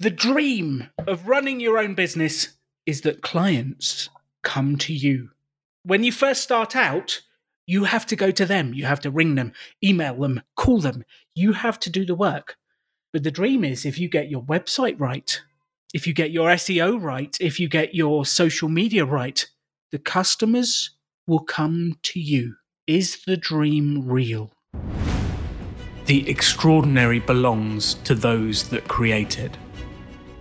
The dream of running your own business is that clients come to you. When you first start out, you have to go to them. You have to ring them, email them, call them. You have to do the work. But the dream is if you get your website right, if you get your SEO right, if you get your social media right, the customers will come to you. Is the dream real? The extraordinary belongs to those that create it.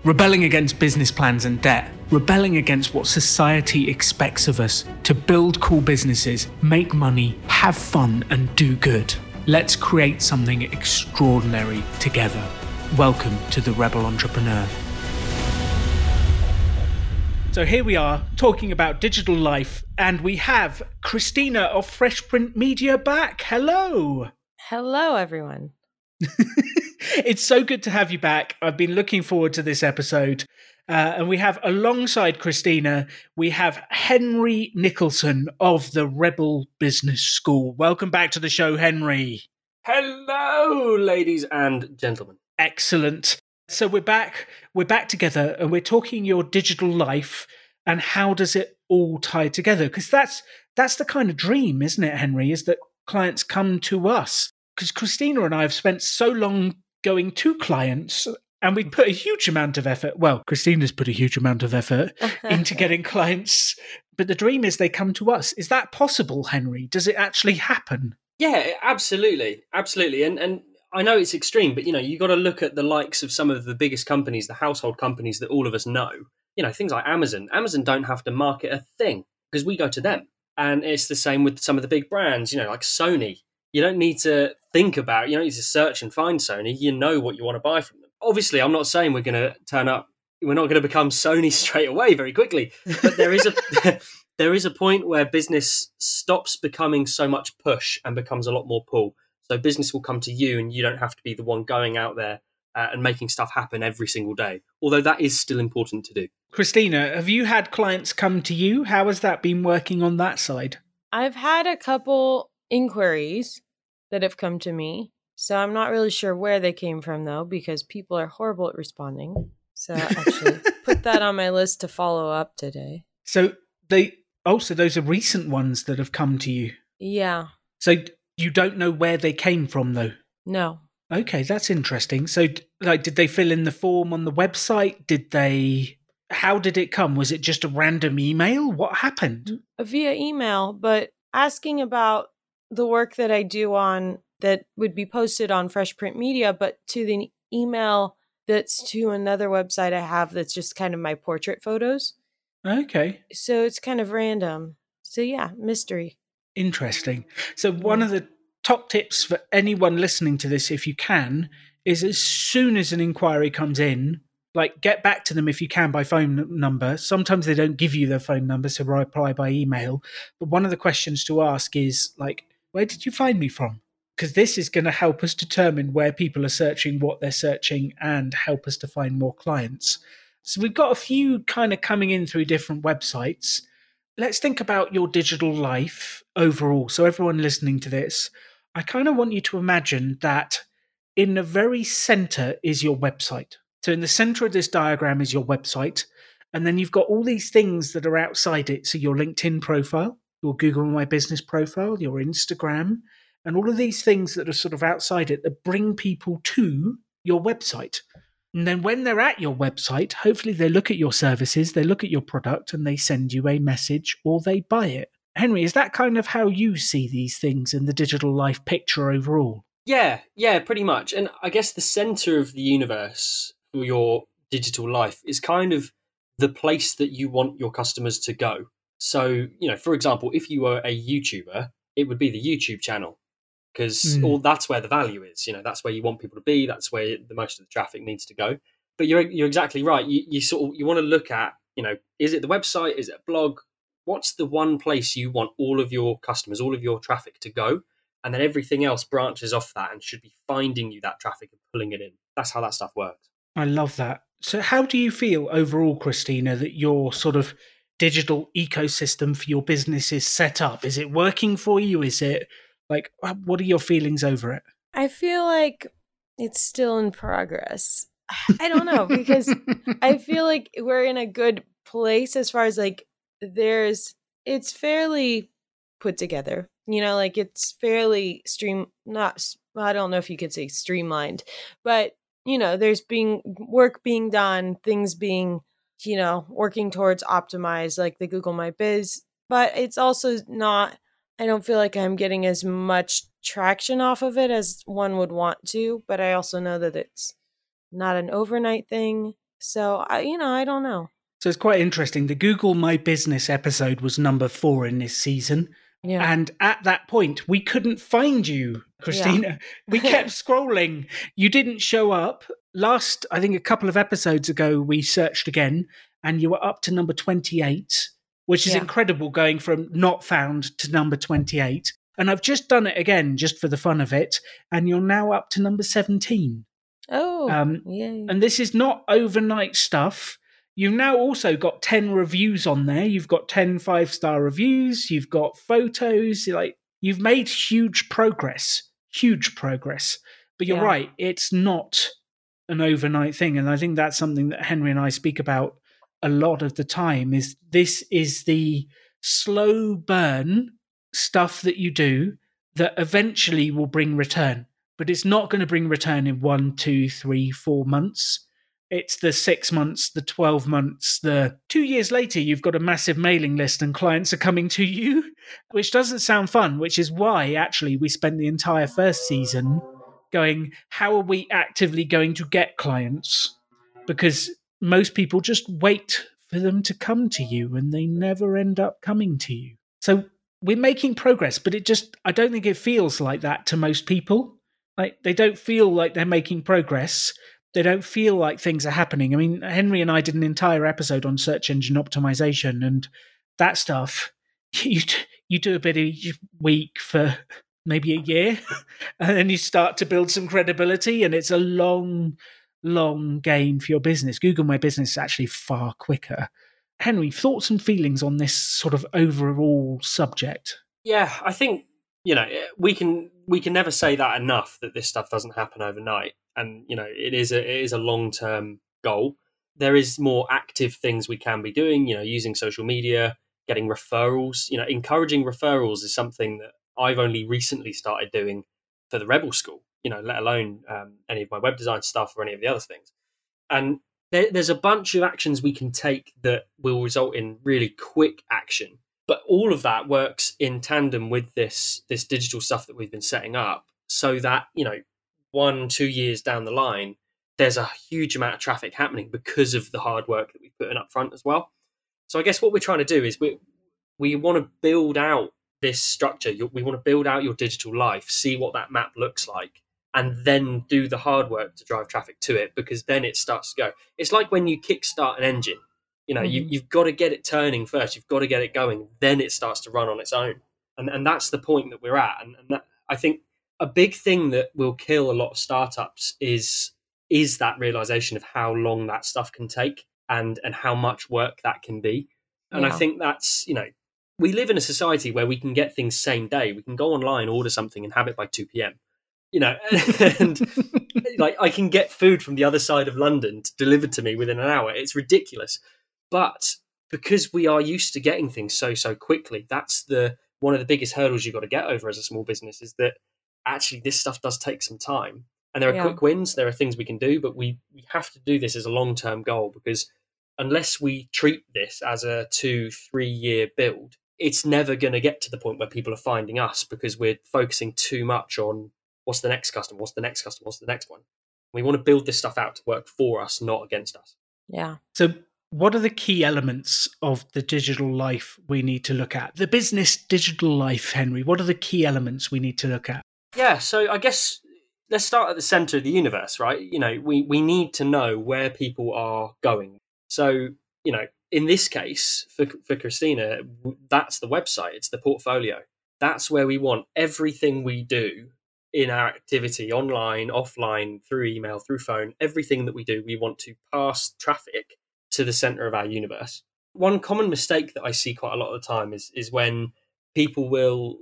Rebelling against business plans and debt, rebelling against what society expects of us to build cool businesses, make money, have fun, and do good. Let's create something extraordinary together. Welcome to the Rebel Entrepreneur. So here we are talking about digital life, and we have Christina of Fresh Print Media back. Hello. Hello, everyone. it's so good to have you back. I've been looking forward to this episode. Uh, and we have alongside Christina, we have Henry Nicholson of the Rebel Business School. Welcome back to the show, Henry. Hello, ladies and gentlemen. Excellent. So we're back. We're back together, and we're talking your digital life and how does it all tie together? Because that's that's the kind of dream, isn't it, Henry? Is that clients come to us? Because Christina and I have spent so long going to clients and we mm. put a huge amount of effort. Well, Christina's put a huge amount of effort into getting clients, but the dream is they come to us. Is that possible, Henry? Does it actually happen? Yeah, absolutely, absolutely. And and I know it's extreme, but you know you got to look at the likes of some of the biggest companies, the household companies that all of us know. You know things like Amazon. Amazon don't have to market a thing because we go to them, and it's the same with some of the big brands. You know, like Sony. You don't need to think about. You don't need to search and find Sony. You know what you want to buy from them obviously, I'm not saying we're going to turn up. We're not going to become Sony straight away very quickly, but there is a there is a point where business stops becoming so much push and becomes a lot more pull. So business will come to you, and you don't have to be the one going out there uh, and making stuff happen every single day. Although that is still important to do. Christina, have you had clients come to you? How has that been working on that side? I've had a couple inquiries that have come to me. So I'm not really sure where they came from though, because people are horrible at responding. So actually put that on my list to follow up today. So they also oh, those are recent ones that have come to you. Yeah. So you don't know where they came from though. No. Okay, that's interesting. So like did they fill in the form on the website? Did they how did it come? Was it just a random email? What happened? Via email, but asking about the work that I do on that would be posted on Fresh Print Media, but to the email that's to another website I have that's just kind of my portrait photos. Okay. So it's kind of random. So yeah, mystery. Interesting. So one of the top tips for anyone listening to this, if you can, is as soon as an inquiry comes in, like get back to them if you can by phone number. Sometimes they don't give you their phone number, so reply by email. But one of the questions to ask is like, where did you find me from? because this is going to help us determine where people are searching, what they're searching, and help us to find more clients. So we've got a few kind of coming in through different websites. Let's think about your digital life overall. So, everyone listening to this, I kind of want you to imagine that in the very center is your website. So, in the center of this diagram is your website. And then you've got all these things that are outside it. So, your LinkedIn profile, your Google My Business profile, your Instagram, and all of these things that are sort of outside it that bring people to your website. And then when they're at your website, hopefully they look at your services, they look at your product, and they send you a message or they buy it. Henry, is that kind of how you see these things in the digital life picture overall? Yeah, yeah, pretty much. And I guess the center of the universe for your digital life is kind of the place that you want your customers to go. So, you know, for example, if you were a YouTuber, it would be the YouTube channel because mm. all that's where the value is. You know, that's where you want people to be. That's where the most of the traffic needs to go. But you're you're exactly right. You you sort of you want to look at you know is it the website? Is it a blog? What's the one place you want all of your customers, all of your traffic to go? And then everything else branches off that and should be finding you that traffic and pulling it in. That's how that stuff works. I love that. So, how do you feel overall, Christina, that you're sort of digital ecosystem for your business is set up? Is it working for you? Is it like, uh, what are your feelings over it? I feel like it's still in progress. I don't know because I feel like we're in a good place as far as like there's it's fairly put together. You know, like it's fairly stream not I don't know if you could say streamlined, but you know, there's being work being done, things being, you know, working towards optimize like the Google My Biz, but it's also not I don't feel like I'm getting as much traction off of it as one would want to, but I also know that it's not an overnight thing. So, I, you know, I don't know. So it's quite interesting. The Google My Business episode was number four in this season. Yeah. And at that point, we couldn't find you, Christina. Yeah. we kept scrolling. You didn't show up. Last, I think a couple of episodes ago, we searched again and you were up to number 28, which is yeah. incredible going from not found to number 28. And I've just done it again just for the fun of it. And you're now up to number 17. Oh, um, yay. And this is not overnight stuff. You've now also got 10 reviews on there. You've got 10 five star reviews. You've got photos. Like, you've made huge progress, huge progress. But you're yeah. right, it's not an overnight thing. And I think that's something that Henry and I speak about a lot of the time is this is the slow burn stuff that you do that eventually will bring return. But it's not going to bring return in one, two, three, four months it's the six months, the 12 months, the two years later, you've got a massive mailing list and clients are coming to you, which doesn't sound fun, which is why actually we spent the entire first season going, how are we actively going to get clients? Because most people just wait for them to come to you and they never end up coming to you. So we're making progress, but it just, I don't think it feels like that to most people. Like they don't feel like they're making progress they don't feel like things are happening. I mean, Henry and I did an entire episode on search engine optimization and that stuff. You you do a bit each week for maybe a year, and then you start to build some credibility, and it's a long, long game for your business. Google My Business is actually far quicker. Henry, thoughts and feelings on this sort of overall subject? Yeah, I think you know we can we can never say that enough that this stuff doesn't happen overnight and you know it is a it is a long term goal. There is more active things we can be doing you know using social media getting referrals. You know encouraging referrals is something that i've only recently started doing for the rebel school you know let alone um, any of my web design stuff or any of the other things. And there, there's a bunch of actions we can take that will result in really quick action but all of that works in tandem with this this digital stuff that we've been setting up so that you know one two years down the line there's a huge amount of traffic happening because of the hard work that we put in up front as well so i guess what we're trying to do is we we want to build out this structure we want to build out your digital life see what that map looks like and then do the hard work to drive traffic to it because then it starts to go it's like when you kickstart an engine you know, mm-hmm. you, have got to get it turning first. You've got to get it going. Then it starts to run on its own. And, and that's the point that we're at. And, and that, I think a big thing that will kill a lot of startups is is that realization of how long that stuff can take and and how much work that can be. And yeah. I think that's you know we live in a society where we can get things same day. We can go online, order something, and have it by two p.m. You know, and like I can get food from the other side of London delivered to me within an hour. It's ridiculous. But because we are used to getting things so so quickly, that's the one of the biggest hurdles you've got to get over as a small business is that actually this stuff does take some time. And there are yeah. quick wins, there are things we can do, but we, we have to do this as a long term goal because unless we treat this as a two, three year build, it's never going to get to the point where people are finding us because we're focusing too much on what's the next customer, what's the next customer, what's the next one. We want to build this stuff out to work for us, not against us. Yeah. So what are the key elements of the digital life we need to look at? The business digital life, Henry. What are the key elements we need to look at? Yeah, so I guess let's start at the center of the universe, right? You know, we, we need to know where people are going. So, you know, in this case, for, for Christina, that's the website, it's the portfolio. That's where we want everything we do in our activity, online, offline, through email, through phone, everything that we do, we want to pass traffic to the center of our universe. One common mistake that I see quite a lot of the time is is when people will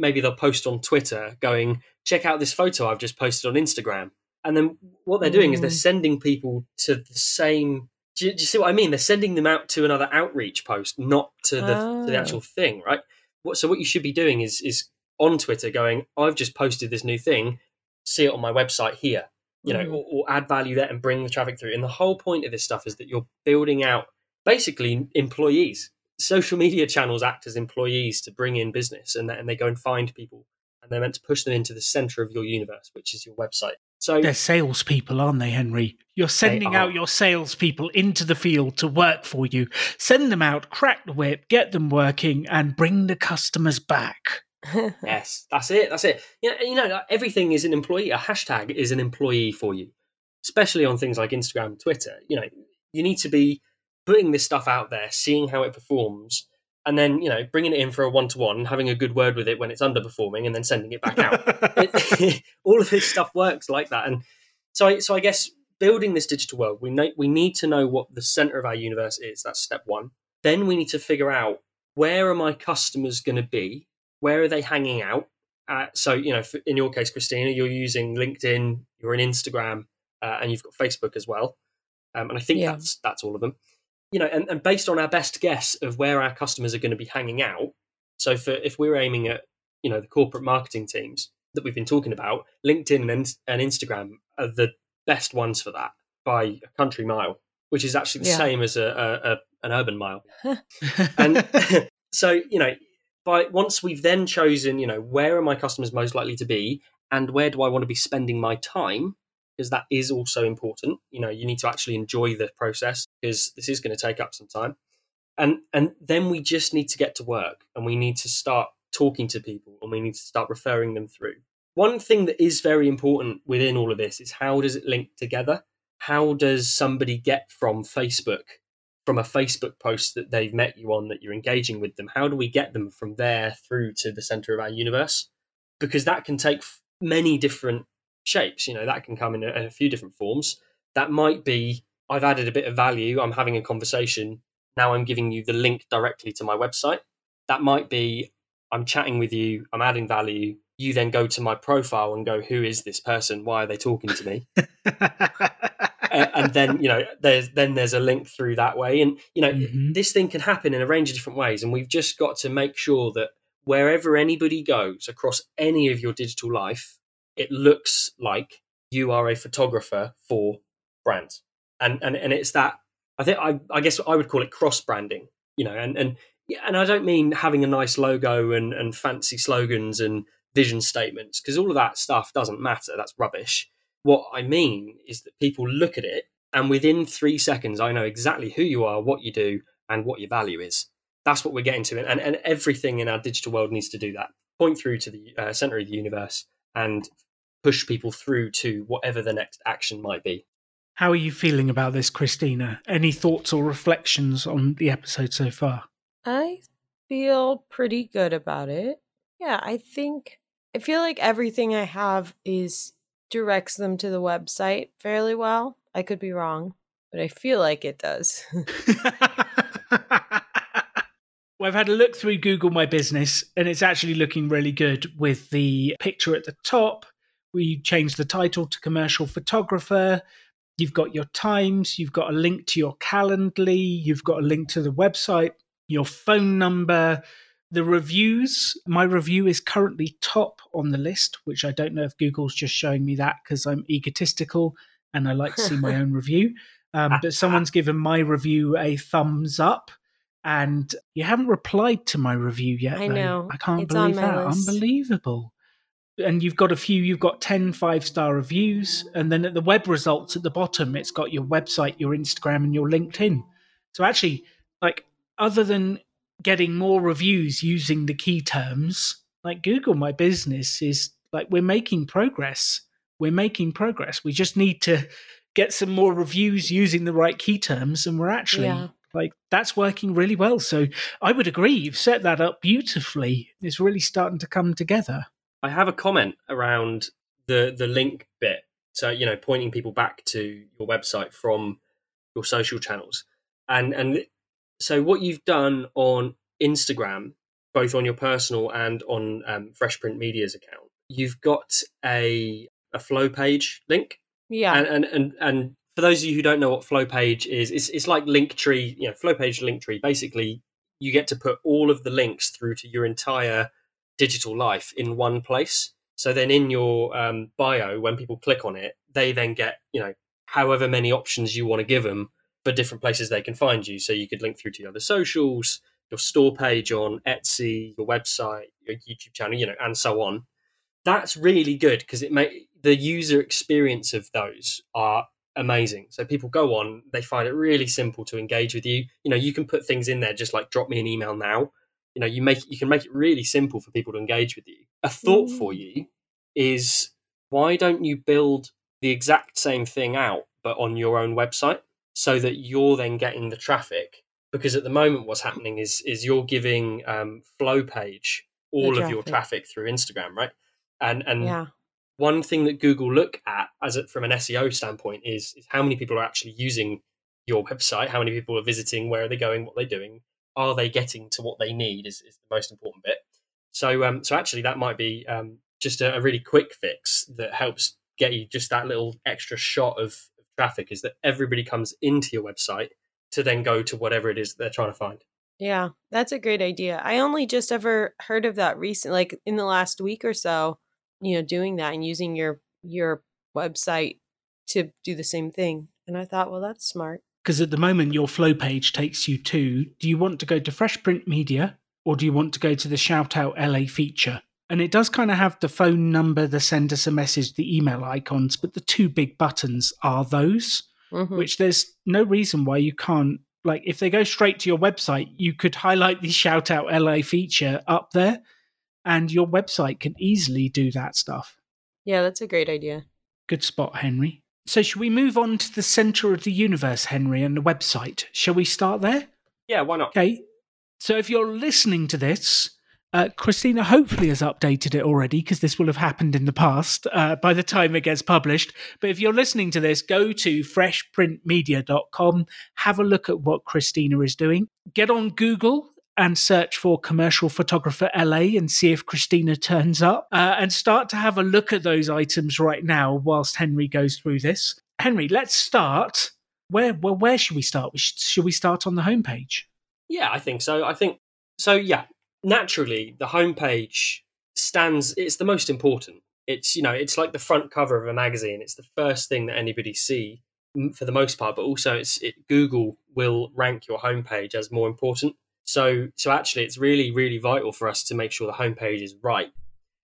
maybe they'll post on Twitter going, check out this photo I've just posted on Instagram. And then what they're doing is they're Mm. sending people to the same. Do you, do you see what I mean? They're sending them out to another outreach post, not to the to the Oh. actual thing, right? What, so what you should be doing is is on Twitter going, I've just posted this new thing. See it on my website here, you know, Mhm. or, or add value there and bring the traffic through. And the whole point of this stuff is that you're building out basically employees. Social media channels act as employees to bring in business, and, and they go and find people, and they're meant to push them into the center of your universe, which is your website. So They're salespeople, aren't they, Henry? You're sending out your salespeople into the field to work for you. Send them out, crack the whip, get them working, and bring the customers back. Yes, that's it. That's it. You know, you know, everything is an employee. A hashtag is an employee for you, especially on things like Instagram, and Twitter. You know, you need to be putting this stuff out there, seeing how it performs, and then you know, bringing it in for a one-to-one, having a good word with it when it's underperforming, and then sending it back out. It- all of this stuff works like that, and so, I, so I guess building this digital world, we know, we need to know what the center of our universe is. That's step one. Then we need to figure out where are my customers going to be where are they hanging out? Uh, so, you know, in your case, Christina, you're using LinkedIn, you're in Instagram, uh, and you've got Facebook as well. Um, and I think Yeah. that's that's all of them. You know, and, and based on our best guess of where our customers are going to be hanging out. So, for if we're aiming at you know the corporate marketing teams that we've been talking about, LinkedIn and, and Instagram are the best ones for that by a country mile, which is actually the Yeah. same as a, a, a an urban mile and so you know by once we've then chosen you know where are my customers most likely to be and where do i want to be spending my time because that is also important you know you need to actually enjoy the process because this is going to take up some time and and then we just need to get to work and we need to start talking to people and we need to start referring them through one thing that is very important within all of this is how does it link together how does somebody get from facebook from a Facebook post that they've met you on that you're engaging with them? How do we get them from there through to the center of our universe? Because that can take many different shapes. You know, that can come in a, a few different forms. That might be I've added a bit of value, I'm having a conversation, now I'm giving you the link directly to my website. That might be I'm chatting with you, I'm adding value. You then go to my profile and go, who is this person? Why are they talking to me? And then you know there's then there's a link through that way and you know Mhm. this thing can happen in a range of different ways and we've just got to make sure that wherever anybody goes across any of your digital life it looks like you are a photographer for brands and and, and it's that i think I, I guess i would call it cross branding you know and and and i don't mean having a nice logo and and fancy slogans and vision statements because all of that stuff doesn't matter that's rubbish what I mean is that people look at it and within three seconds, I know exactly who you are, what you do, and what your value is. That's what we're getting to. And, and everything in our digital world needs to do that. Point through to the uh, center of the universe and push people through to whatever the next action might be. How are you feeling about this, Christina? Any thoughts or reflections on the episode so far? I feel pretty good about it. Yeah, I think I feel like everything I have is directs them to the website fairly well. I could be wrong, but I feel like it does. well, I've had a look through Google My Business, and it's actually looking really good with the picture at the top. We changed the title to commercial photographer. You've got your times, you've got a link to your Calendly, you've got a link to the website, your phone number, the reviews. My review is currently top on the list, which I don't know if Google's just showing me that because I'm egotistical and I like to see my own review. Um, but someone's given my review a thumbs up, and you haven't replied to my review yet. I though. know. I can't It's believe that. list. Unbelievable. And you've got a few, you've got 10 five star reviews. And then at the web results at the bottom, it's got your website, your Instagram, and your LinkedIn. So actually, like, other than getting more reviews using the key terms, like Google My Business is like, we're making progress. We're making progress. We just need to get some more reviews using the right key terms. And we're actually Yeah. Like, that's working really well. So I would agree. You've set that up beautifully. It's really starting to come together. I have a comment around the the link bit. So you know, pointing people back to your website from your social channels, and and so what you've done on Instagram, both on your personal and on um, Fresh Print Media's account, you've got a a flow page link. Yeah. And, and and and for those of you who don't know what flow page is, it's it's like Linktree, you know, flow page Linktree. Basically, you get to put all of the links through to your entire digital life in one place. So then in your um, bio, when people click on it, they then get, you know, however many options you want to give them for different places they can find you. So you could link through to your other socials, your store page on Etsy, your website, your YouTube channel, you know, and so on. That's really good because it make the user experience of those are amazing. So people go on, they find it really simple to engage with you. You know, you can put things in there just like drop me an email now you know you make you can make it really simple for people to engage with you a thought mm. for you is why don't you build the exact same thing out but on your own website so that you're then getting the traffic because at the moment what's happening is is you're giving um, flow page all of your traffic through instagram right and and yeah. One thing that google look at as it from an seo standpoint is is how many people are actually using your website how many people are visiting where are they going what they're doing are they getting to what they need is, is the most important bit. So um, so actually that might be um, just a, a, really quick fix that helps get you just that little extra shot of, of traffic is that everybody comes into your website to then go to whatever it is they're trying to find. Yeah, that's a great idea. I only just ever heard of that recent like in the last week or so, you know, doing that and using your your website to do the same thing. And I thought, well, that's smart. Because at the moment, your flow page takes you to do you want to go to Fresh Print Media or do you want to go to the Shout Out LA feature? And it does kind of have the phone number, the send us a message, the email icons, but the two big buttons are those, mm-hmm. which there's no reason why you can't. Like, if they go straight to your website, you could highlight the Shout Out LA feature up there, and your website can easily do that stuff. Yeah, that's a great idea. Good spot, Henry. So, should we move on to the center of the universe, Henry, and the website? Shall we start there? Yeah, why not? Okay. So, if you're listening to this, uh, Christina hopefully has updated it already because this will have happened in the past uh, by the time it gets published. But if you're listening to this, go to freshprintmedia.com, have a look at what Christina is doing. Get on Google and search for commercial photographer LA and see if Christina turns up uh, and start to have a look at those items right now whilst Henry goes through this. Henry, let's start. Where well, where should we start? Should we start on the homepage? Yeah, I think so. I think so. Yeah, naturally, the homepage stands. It's the most important. It's you know, it's like the front cover of a magazine. It's the first thing that anybody see for the most part. But also, it's it, Google will rank your homepage as more important. So, so actually, it's really, really vital for us to make sure the homepage is right.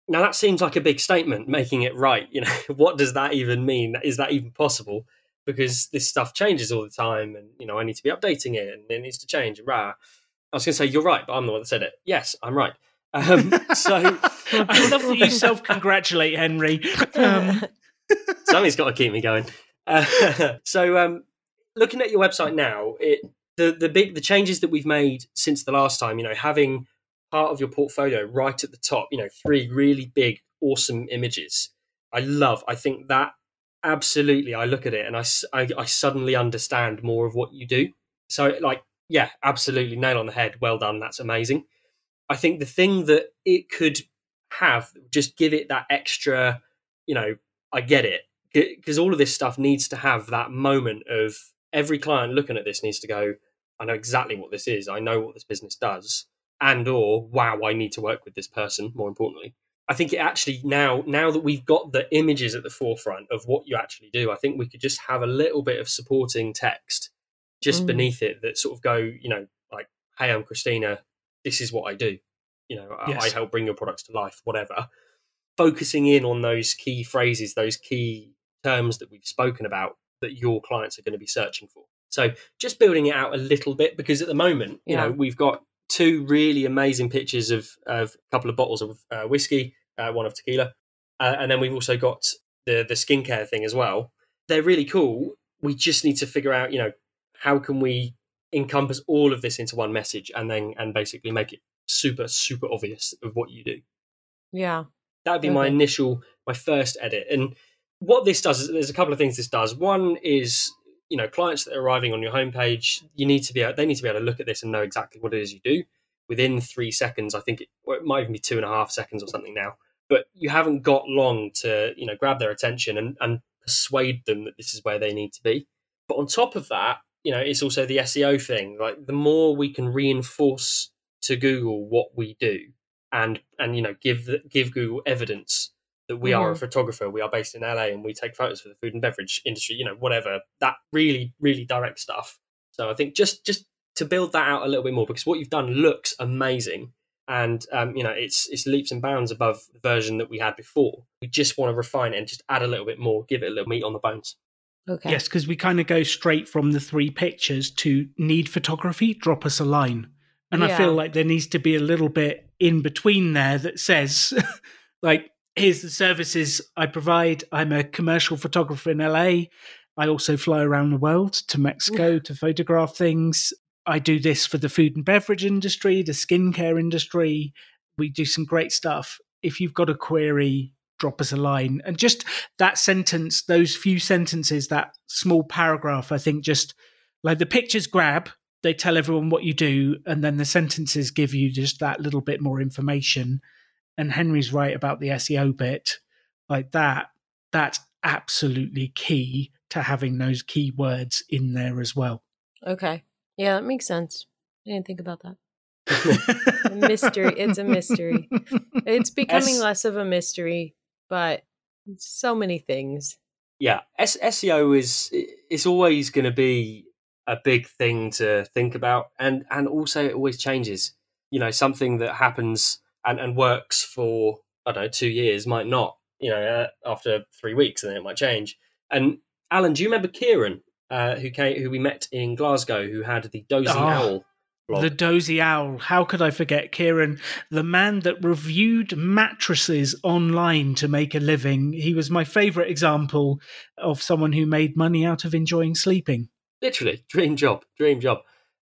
Now, that seems like a big statement, making it right. You know, what does that even mean? Is that even possible? Because this stuff changes all the time, and you know, I need to be updating it, and it needs to change. Rah. I was going to say you're right, but I'm the one that said it. Yes, I'm right. Um, so I love that you self-congratulate, Henry. Um. Something's got to keep me going. Uh, so, um, looking at your website now, it the the big the changes that we've made since the last time, you know, having part of your portfolio right at the top, you know, three really big, awesome images. I love. I think that absolutely. I look at it and I, I, I suddenly understand more of what you do. So, like, yeah, absolutely, nail on the head. Well done. That's amazing. I think the thing that it could have, just give it that extra, you know, I get it. Because all of this stuff needs to have that moment of every client looking at this needs to go, I know exactly what this is. I know what this business does. And or wow, I need to work with this person, more importantly. I think it actually now now that we've got the images at the forefront of what you actually do, I think we could just have a little bit of supporting text just mm. beneath it that sort of go, you know, like, hey, I'm Christina, this is what I do. You know, yes. I help bring your products to life, whatever. Focusing in on those key phrases, those key terms that we've spoken about that your clients are going to be searching for. So just building it out a little bit because at the moment, you yeah. know, we've got two really amazing pictures of, of a couple of bottles of uh, whiskey, uh, one of tequila, uh, and then we've also got the the skincare thing as well. They're really cool. We just need to figure out, you know, how can we encompass all of this into one message and then and basically make it super super obvious of what you do. Yeah, that would be okay. my initial my first edit and what this does is there's a couple of things this does. One is you know clients that are arriving on your homepage, you need to be able, they need to be able to look at this and know exactly what it is you do within three seconds. I think it, it might even be two and a half seconds or something now. But you haven't got long to you know grab their attention and, and persuade them that this is where they need to be. But on top of that, you know, it's also the SEO thing. Like the more we can reinforce to Google what we do, and and you know, give give Google evidence that we mm-hmm. are a mm-hmm. photographer, we are based in LA, and we take photos for the food and beverage industry. You know, whatever that really really direct stuff. So I think just just to build that out a little bit more because what you've done looks amazing and um, you know it's it's leaps and bounds above the version that we had before. We just want to refine it and just add a little bit more, give it a little meat on the bones. Okay. Yes, because we kind of go straight from the three pictures to need photography, drop us a line. And yeah. I feel like there needs to be a little bit in between there that says, like, here's the services I provide. I'm a commercial photographer in LA. I also fly around the world to Mexico to photograph things. I do this for the food and beverage industry, the skincare industry. We do some great stuff. If you've got a query, drop us a line. And just that sentence, those few sentences, that small paragraph, I think just like the pictures grab, they tell everyone what you do, and then the sentences give you just that little bit more information. And Henry's right about the SEO bit. Like that, that's absolutely key to having those keywords in there as well. Okay. Yeah, that makes sense. I didn't think about that. mystery. It's a mystery. It's becoming S- less of a mystery, but so many things. Yeah, S- SEO is it's always going to be a big thing to think about, and and also it always changes. You know, something that happens and and works for I don't know two years might not. You know, uh, after three weeks, and then it might change. And Alan, do you remember Kieran uh, who came, who we met in Glasgow, who had the Dozy oh, Owl. Blog. The Dozy Owl. How could I forget Kieran, the man that reviewed mattresses online to make a living? He was my favourite example of someone who made money out of enjoying sleeping. Literally, dream job, dream job.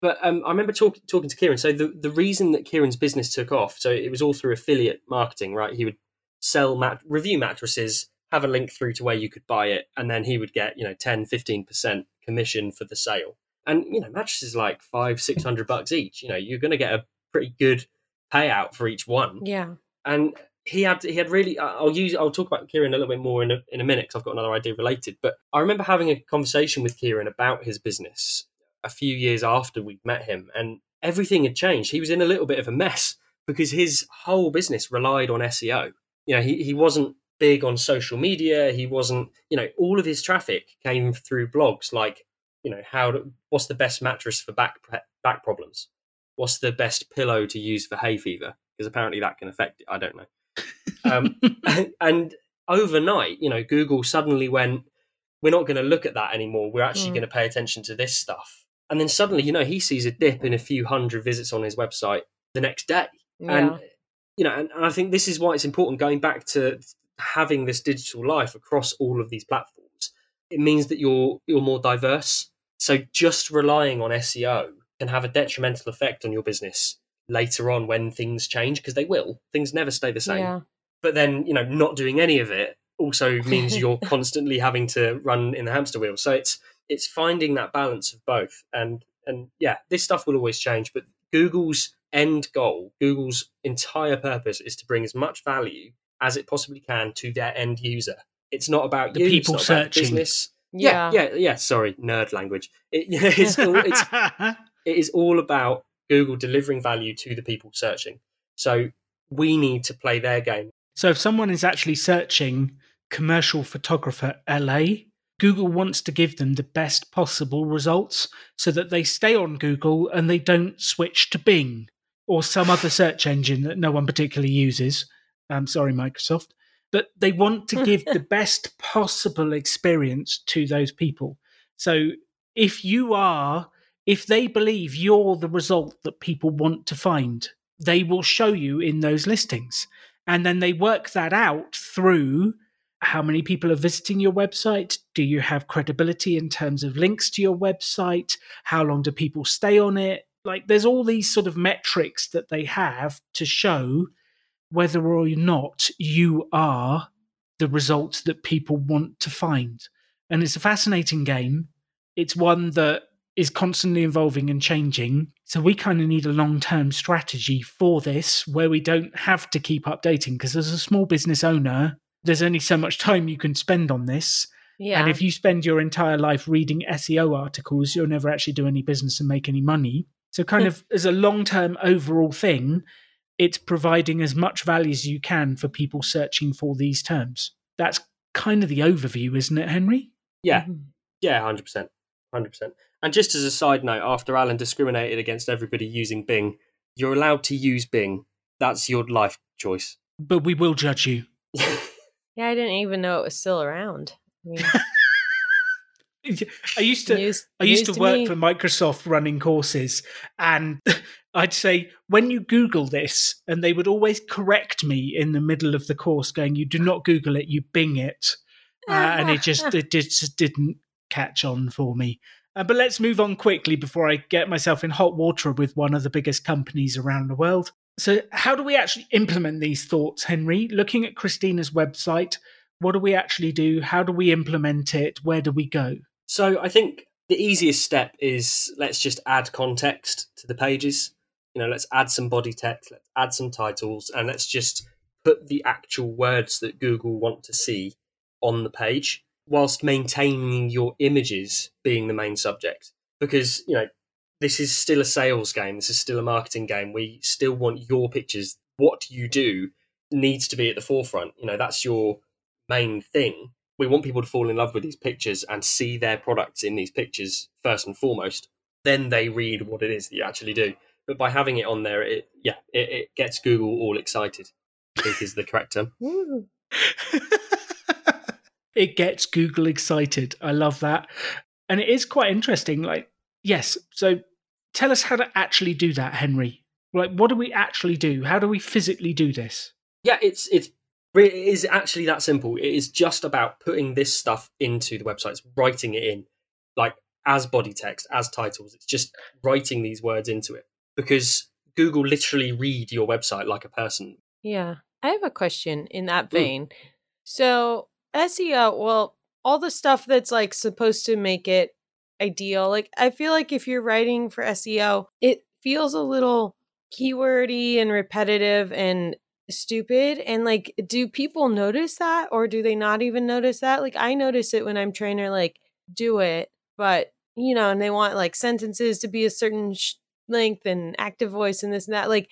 But um, I remember talk, talking to Kieran. So the, the reason that Kieran's business took off, so it was all through affiliate marketing, right? He would sell mat- review mattresses have a link through to where you could buy it, and then he would get, you know, 10, 15% commission for the sale. And, you know, mattresses like five, 600 bucks each. You know, you're going to get a pretty good payout for each one. Yeah. And he had he had really I'll use I'll talk about Kieran a little bit more in a, in a minute because I've got another idea related. But I remember having a conversation with Kieran about his business a few years after we'd met him, and everything had changed. He was in a little bit of a mess because his whole business relied on SEO. You know, he, he wasn't big on social media. He wasn't, you know, all of his traffic came through blogs like, you know, how to, what's the best mattress for back back problems? What's the best pillow to use for hay fever? Because apparently that can affect it. I don't know. Um, and overnight, you know, Google suddenly went, we're not going to look at that anymore. We're actually mm. going to pay attention to this stuff. And then suddenly, you know, he sees a dip in a few hundred visits on his website the next day. Yeah. And you know, and, and, I think this is why it's important going back to having this digital life across all of these platforms, it means that you're you're more diverse. So just relying on SEO can have a detrimental effect on your business later on when things change because they will. Things never stay the same. Yeah. But then, you know, not doing any of it also means you're constantly having to run in the hamster wheel. So it's it's finding that balance of both. And and yeah, this stuff will always change, but Google's end goal, Google's entire purpose is to bring as much value as it possibly can to their end user. It's not about the you, people searching. business. Yeah. yeah, yeah, yeah. Sorry, nerd language. It, it's, all, it's, it is all about Google delivering value to the people searching. So we need to play their game. So if someone is actually searching commercial photographer LA, Google wants to give them the best possible results so that they stay on Google and they don't switch to Bing or some other search engine that no one particularly uses. I'm sorry, Microsoft, but they want to give the best possible experience to those people. So if you are, if they believe you're the result that people want to find, they will show you in those listings. And then they work that out through how many people are visiting your website? Do you have credibility in terms of links to your website? How long do people stay on it? Like, there's all these sort of metrics that they have to show whether or not you are the results that people want to find. And it's a fascinating game. It's one that is constantly evolving and changing. So we kind of need a long term strategy for this where we don't have to keep updating because as a small business owner, there's only so much time you can spend on this. Yeah. And if you spend your entire life reading SEO articles, you'll never actually do any business and make any money. So, kind of as a long term overall thing, it's providing as much value as you can for people searching for these terms. That's kind of the overview, isn't it, Henry? Yeah, Mhm. yeah, hundred percent, hundred percent. And just as a side note, after Alan discriminated against everybody using Bing, you're allowed to use Bing. That's your life choice. But we will judge you. Yeah, I didn't even know it was still around. I mean, I used to news, I used news to work me. for Microsoft running courses, and I'd say, when you Google this, and they would always correct me in the middle of the course, going, You do not Google it, you Bing it. Uh, and it just, it just didn't catch on for me. Uh, but let's move on quickly before I get myself in hot water with one of the biggest companies around the world. So, how do we actually implement these thoughts, Henry? Looking at Christina's website, what do we actually do? How do we implement it? Where do we go? So I think the easiest step is let's just add context to the pages. You know, let's add some body text, let's add some titles, and let's just put the actual words that Google want to see on the page whilst maintaining your images being the main subject. Because, you know, this is still a sales game, this is still a marketing game. We still want your pictures. What you do needs to be at the forefront. You know, that's your main thing we want people to fall in love with these pictures and see their products in these pictures first and foremost. Then they read what it is that you actually do. But by having it on there, it yeah, it, it gets Google all excited. I think is the correct term. It gets Google excited. I love that. And it is quite interesting. Like, yes, so tell us how to actually do that, Henry. Like, what do we actually do? How do we physically do this? Yeah, it's it's re- it is actually that simple. It is just about putting this stuff into the websites, writing it in, like as body text, as titles. It's just writing these words into it because Google literally read your website like a person. Yeah. I have a question in that Mm. vein. So, SEO, well, all the stuff that's like supposed to make it ideal, like I feel like if you're writing for SEO, it feels a little keywordy and repetitive and stupid. And like, do people notice that or do they not even notice that? Like, I notice it when I'm trying to like do it, but you know, and they want like sentences to be a certain sh- length and active voice and this and that. Like,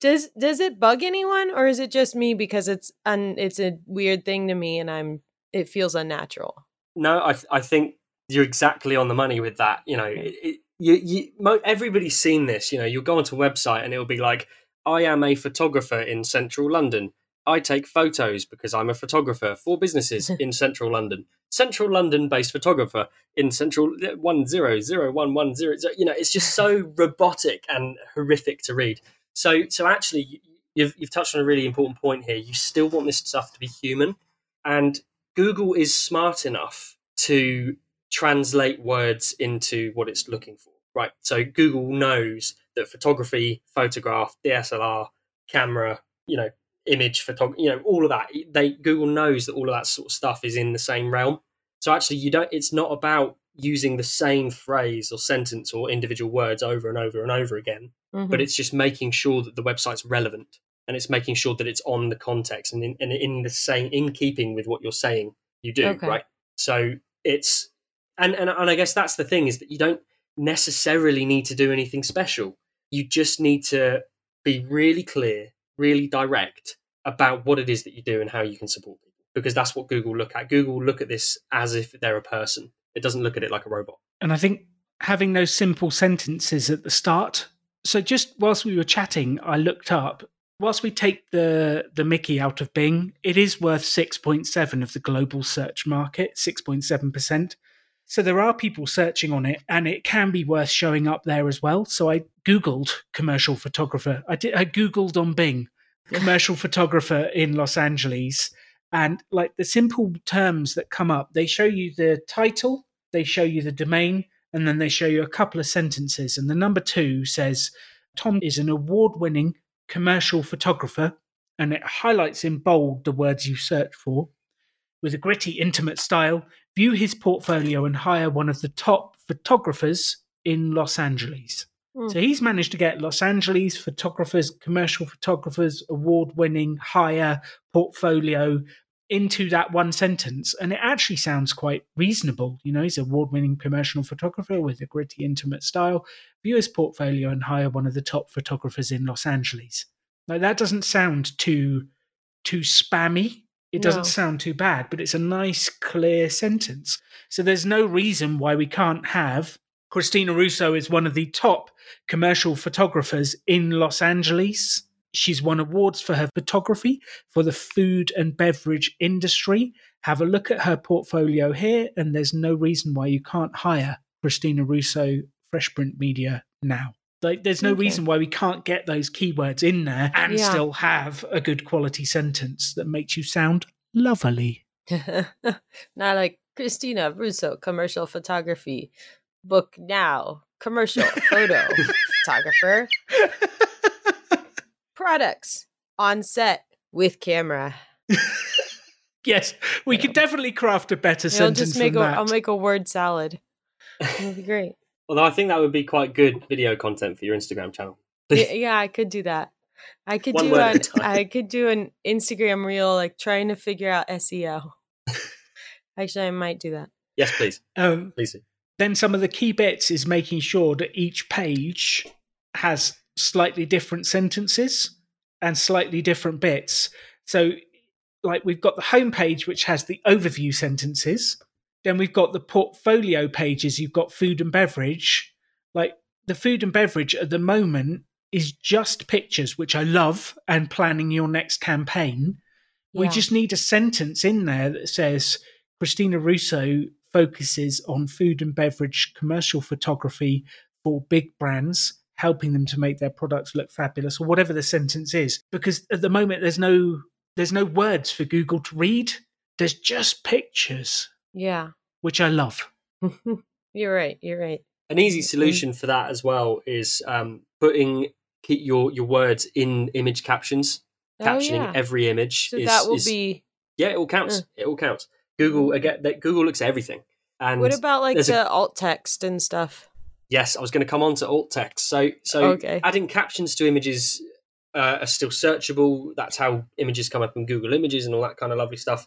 does does it bug anyone or is it just me because it's un it's a weird thing to me and I'm it feels unnatural. No, I th- I think you're exactly on the money with that. You know, it, it, you, you, mo- everybody's seen this. You know, you'll go onto a website and it'll be like, I am a photographer in central London. I take photos because I'm a photographer for businesses in central London. Central London based photographer in central uh, one zero zero one one zero. You know, it's just so robotic and horrific to read. So, so actually, you've you've touched on a really important point here. You still want this stuff to be human, and Google is smart enough to translate words into what it's looking for. Right. So Google knows that photography, photograph, DSLR, camera, you know, image photography, you know, all of that. They Google knows that all of that sort of stuff is in the same realm. So actually you don't it's not about using the same phrase or sentence or individual words over and over and over again, Mm-hmm. but it's just making sure that the website's relevant and it's making sure that it's on the context and in, and in the same in keeping with what you're saying you do, Okay. right? So it's and, and and I guess that's the thing is that you don't necessarily need to do anything special. You just need to be really clear, really direct about what it is that you do and how you can support people. Because that's what Google look at. Google look at this as if they're a person. It doesn't look at it like a robot. And I think having those simple sentences at the start. So just whilst we were chatting, I looked up. Whilst we take the the Mickey out of Bing, it is worth six point seven of the global search market, six point seven percent. So there are people searching on it, and it can be worth showing up there as well. So I googled commercial photographer. I did. I googled on Bing commercial photographer in Los Angeles, and like the simple terms that come up, they show you the title, they show you the domain, and then they show you a couple of sentences. And the number two says, Tom is an award winning commercial photographer, and it highlights in bold the words you search for. With a gritty, intimate style, view his portfolio and hire one of the top photographers in Los Angeles. Hmm. So he's managed to get Los Angeles photographers, commercial photographers, award winning, hire, portfolio. into that one sentence, and it actually sounds quite reasonable. You know, he's an award winning commercial photographer with a gritty, intimate style. View his portfolio and hire one of the top photographers in Los Angeles. Like that doesn't sound too too spammy. It doesn't No. sound too bad, but it's a nice, clear sentence. So there's no reason why we can't have Christina Russo is one of the top commercial photographers in Los Angeles. She's won awards for her photography for the food and beverage industry. Have a look at her portfolio here, and there's no reason why you can't hire Christina Russo Fresh Print Media now. Like, there's no Okay. reason why we can't get those keywords in there and Yeah. still have a good quality sentence that makes you sound lovely. Not like Christina Russo, commercial photography. Book now, commercial photo photographer. Products on set with camera. yes, we could definitely craft a better I'll sentence just make a, that. I'll make a word salad. It'll be great. Although I think that would be quite good video content for your Instagram channel. yeah, yeah, I could do that. I could One do an. I could do an Instagram reel like trying to figure out SEO. Actually, I might do that. Yes, please. um, Please. do. then some of the key bits is making sure that each page has slightly different sentences and slightly different bits. So, like we've got the home page, which has the overview sentences. Then we've got the portfolio pages. You've got food and beverage. Like the food and beverage at the moment is just pictures, which I love, and planning your next campaign. We just need a sentence in there that says Christina Russo focuses on food and beverage commercial photography for big brands, helping them to make their products look fabulous, or whatever the sentence is. Because at the moment there's no there's no words for Google to read. There's just pictures, Yeah. which I love. you're right. You're right. An easy solution for that as well is um, putting keep your your words in image captions. Captioning oh, yeah. every image. so is, that will is- be yeah, it all counts. Uh. It all counts. Google again. That Google looks at everything. And what about like there's a- the alt text and stuff? Yes, I was going to come on to alt text. So, so Okay. adding captions to images uh, are still searchable. That's how images come up in Google Images and all that kind of lovely stuff.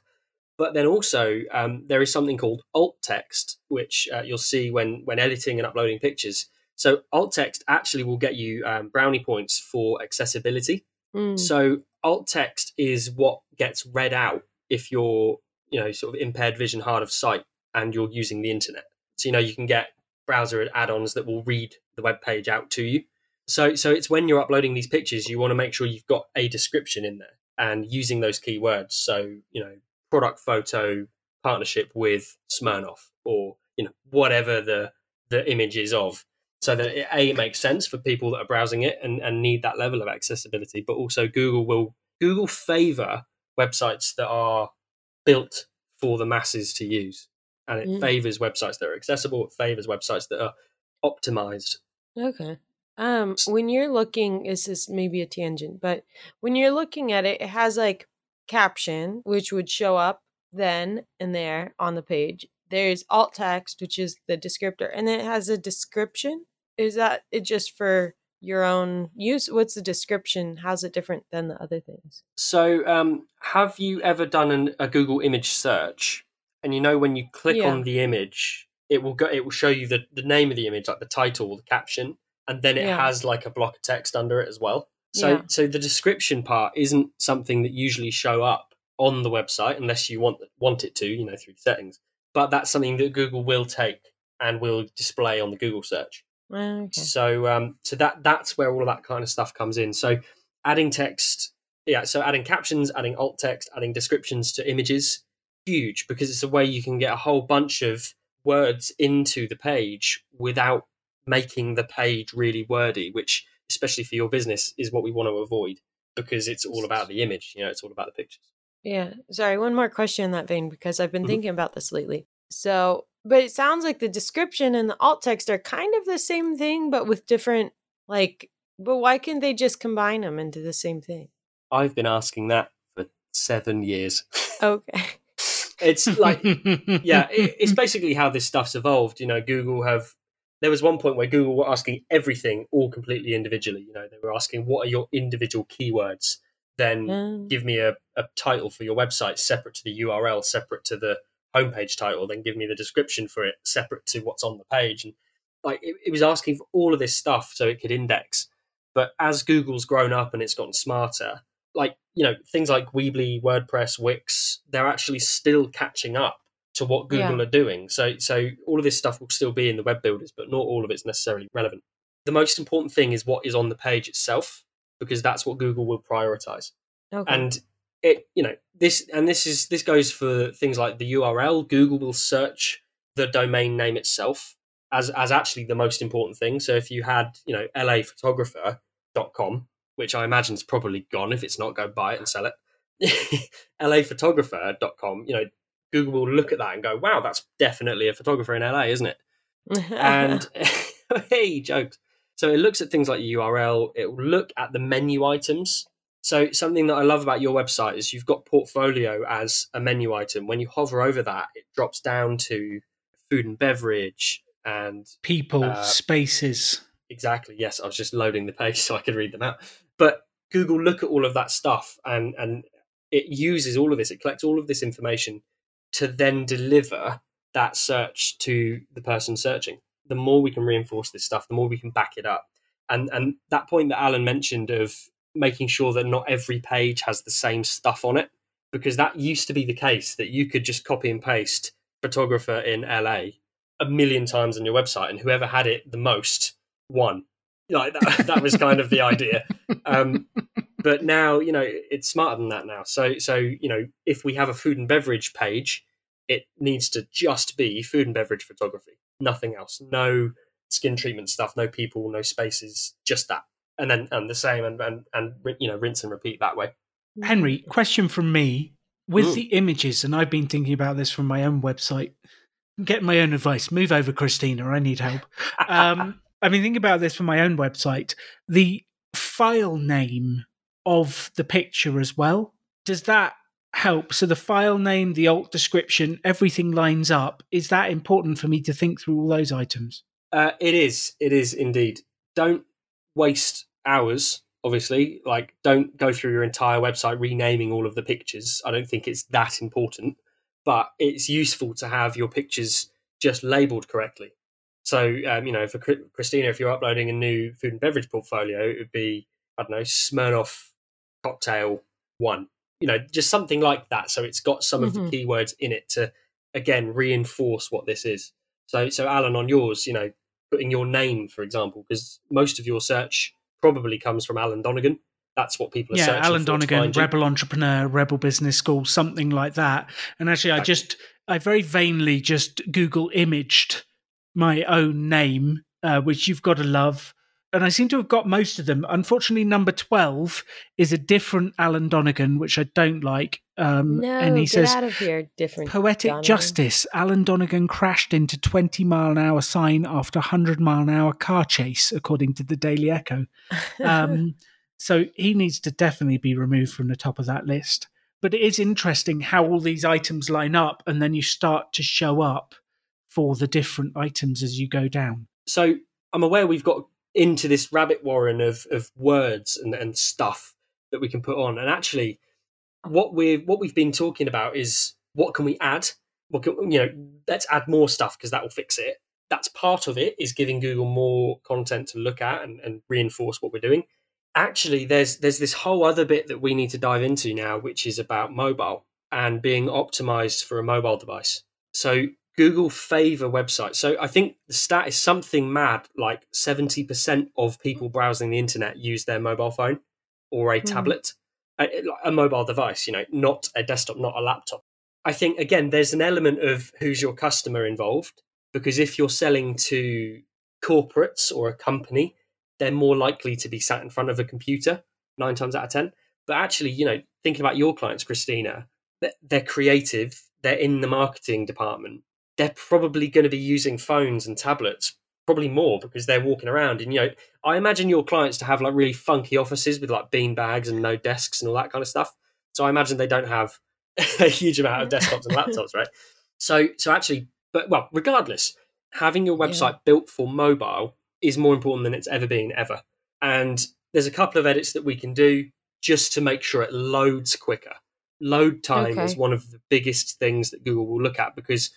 But then also um, there is something called alt text, which uh, you'll see when when editing and uploading pictures. So alt text actually will get you um, brownie points for accessibility. Mm. So alt text is what gets read out if you're, you know, sort of impaired vision, hard of sight, and you're using the internet. So you know you can get browser add-ons that will read the web page out to you. So so it's when you're uploading these pictures, you want to make sure you've got a description in there and using those keywords. So you know, product photo partnership with Smirnoff, or you know, whatever the the image is of so that it, a it makes sense for people that are browsing it and, and need that level of accessibility but also google will google favor websites that are built for the masses to use and it Mm. favors websites that are accessible it favors websites that are optimized Okay. Um, when you're looking, this is maybe a tangent, but when you're looking at it, it has like caption, which would show up then and there on the page. There's alt text, which is the descriptor, and it has a description. Is that it just for your own use? What's the description? How's it different than the other things? so um, have you ever done an, a google image search and you know when you click Yeah. on the image it will go it will show you the, the name of the image like the title the caption and then it Yeah. has like a block of text under it as well so Yeah. so the description part isn't something that usually show up on the website unless you want want it to you know through settings but that's something that google will take and will display on the google search Okay. so um, so that that's where all of that kind of stuff comes in. So adding text, yeah. So adding captions, adding alt text, adding descriptions to images, huge because it's a way you can get a whole bunch of words into the page without making the page really wordy. Which, especially for your business, is what we want to avoid because it's all about the image. You know, it's all about the pictures. Yeah. Sorry, one more question in that vein because I've been Mhm. thinking about this lately. So, but it sounds like the description and the alt text are kind of the same thing, but with different, like, but why can't they just combine them into the same thing? I've been asking that for seven years. Okay. it's like yeah, it, it's basically how this stuff's evolved. You know, Google have. There was one point where Google were asking everything all completely individually. You know, they were asking what are your individual keywords then Mm. give me a, a title for your website separate to the URL, separate to the homepage title, then give me the description for it separate to what's on the page. And like it, it was asking for all of this stuff so it could index. But as Google's grown up and it's gotten smarter, like you know things like Weebly, WordPress, Wix, they're actually still catching up to what Google Yeah. are doing. So so all of this stuff will still be in the web builders, but not all of it's necessarily relevant. The most important thing is what is on the page itself, because that's what Google will prioritize Okay. and it you know this and this is this goes for things like the url google will search the domain name itself as as actually the most important thing so if you had you know laphotographer.com which i imagine is probably gone if it's not go buy it and sell it laphotographer.com you know google will look at that and go wow that's definitely a photographer in la isn't it? And hey jokes. So it looks at things like url it will look at the menu items. So something that i love about your website is you've got portfolio as a menu item. When you hover over that it drops down to food and beverage and People, Uh, spaces. exactly. Yes i was just loading the page so i could read them out. But google look at all of that stuff and and it uses all of this. It collects all of this information to then deliver that search to the person searching. The more we can reinforce this stuff the more we can back it up. And and that point that alan mentioned of making sure that not every page has the same stuff on it because that used to be the case that you could just copy and paste photographer in la a million times on your website and whoever had it the most won. Like that, that was kind of the idea. Um, but now you know it's smarter than that now so so you know if we have a food and beverage page it needs to just be food and beverage photography nothing else no skin treatment stuff no people no spaces just that and then and the same and and, and you know rinse and repeat that way Henry, question from me. With Mm. the images, and I've been thinking about this from my own website, Get my own advice. Move over, Christina. I need help. Um, I've been thinking about this from my own website. The file name of the picture as well. Does that help? So the file name, the alt description, everything lines up. Is that important for me to think through all those items? Uh, it is. It is indeed. Don't waste hours. Obviously, like don't go through your entire website renaming all of the pictures. I don't think it's that important, but it's useful to have your pictures just labeled correctly. So, um, you know, for Christina, if you're uploading a new food and beverage portfolio, it would be I don't know Smirnoff cocktail one. You know, just something like that. So it's got some of Mhm. the keywords in it to again reinforce what this is. So, so Alan, on yours, you know, putting your name, for example, because most of your search probably comes from Alan Donegan. That's what people are yeah, searching Alan Donegan. Rebel Entrepreneur, Rebel Business School, something like that. And actually, I just, I very vainly just Google imaged my own name, uh, which you've got to love. And I seem to have got most of them. Unfortunately, number 12 is a different Alan Donegan, which I don't like. Um, no, and he get says, out of here. Different. Poetic Donovan. justice. Alan Donegan crashed into 20 mile an hour sign after 100 mile an hour car chase, according to the Daily Echo. Um, so he needs to definitely be removed from the top of that list. But it is interesting how all these items line up and then you start to show up for the different items as you go down. so I'm aware we've got into this rabbit warren of of words and, and stuff that we can put on. And actually, what we what we've been talking about is what can we add? What can, you know, let's add more stuff because that will fix it. That's part of it is giving Google more content to look at and, and reinforce what we're doing. Actually, there's there's this whole other bit that we need to dive into now, which is about mobile and being optimized for a mobile device. So Google favor websites. So I think the stat is something mad, like 70% of people browsing the internet use their mobile phone or a Hmm. tablet, a, a mobile device, you know, not a desktop, not a laptop. I think, again, there's an element of who's your customer involved because if you're selling to corporates or a company, they're more likely to be sat in front of a computer nine times out of 10. But actually, you know, thinking about your clients, Christina, they're creative, they're in the marketing department they're probably going to be using phones and tablets probably more because they're walking around and you know i imagine your clients to have like really funky offices with like bean bags and no desks and all that kind of stuff so i imagine they don't have a huge amount of desktops and laptops right so so actually but well regardless having your Yeah. website built for mobile is more important than it's ever been ever and there's a couple of edits that we can do just to make sure it loads quicker. Load time is one of the biggest things that Google will look at because,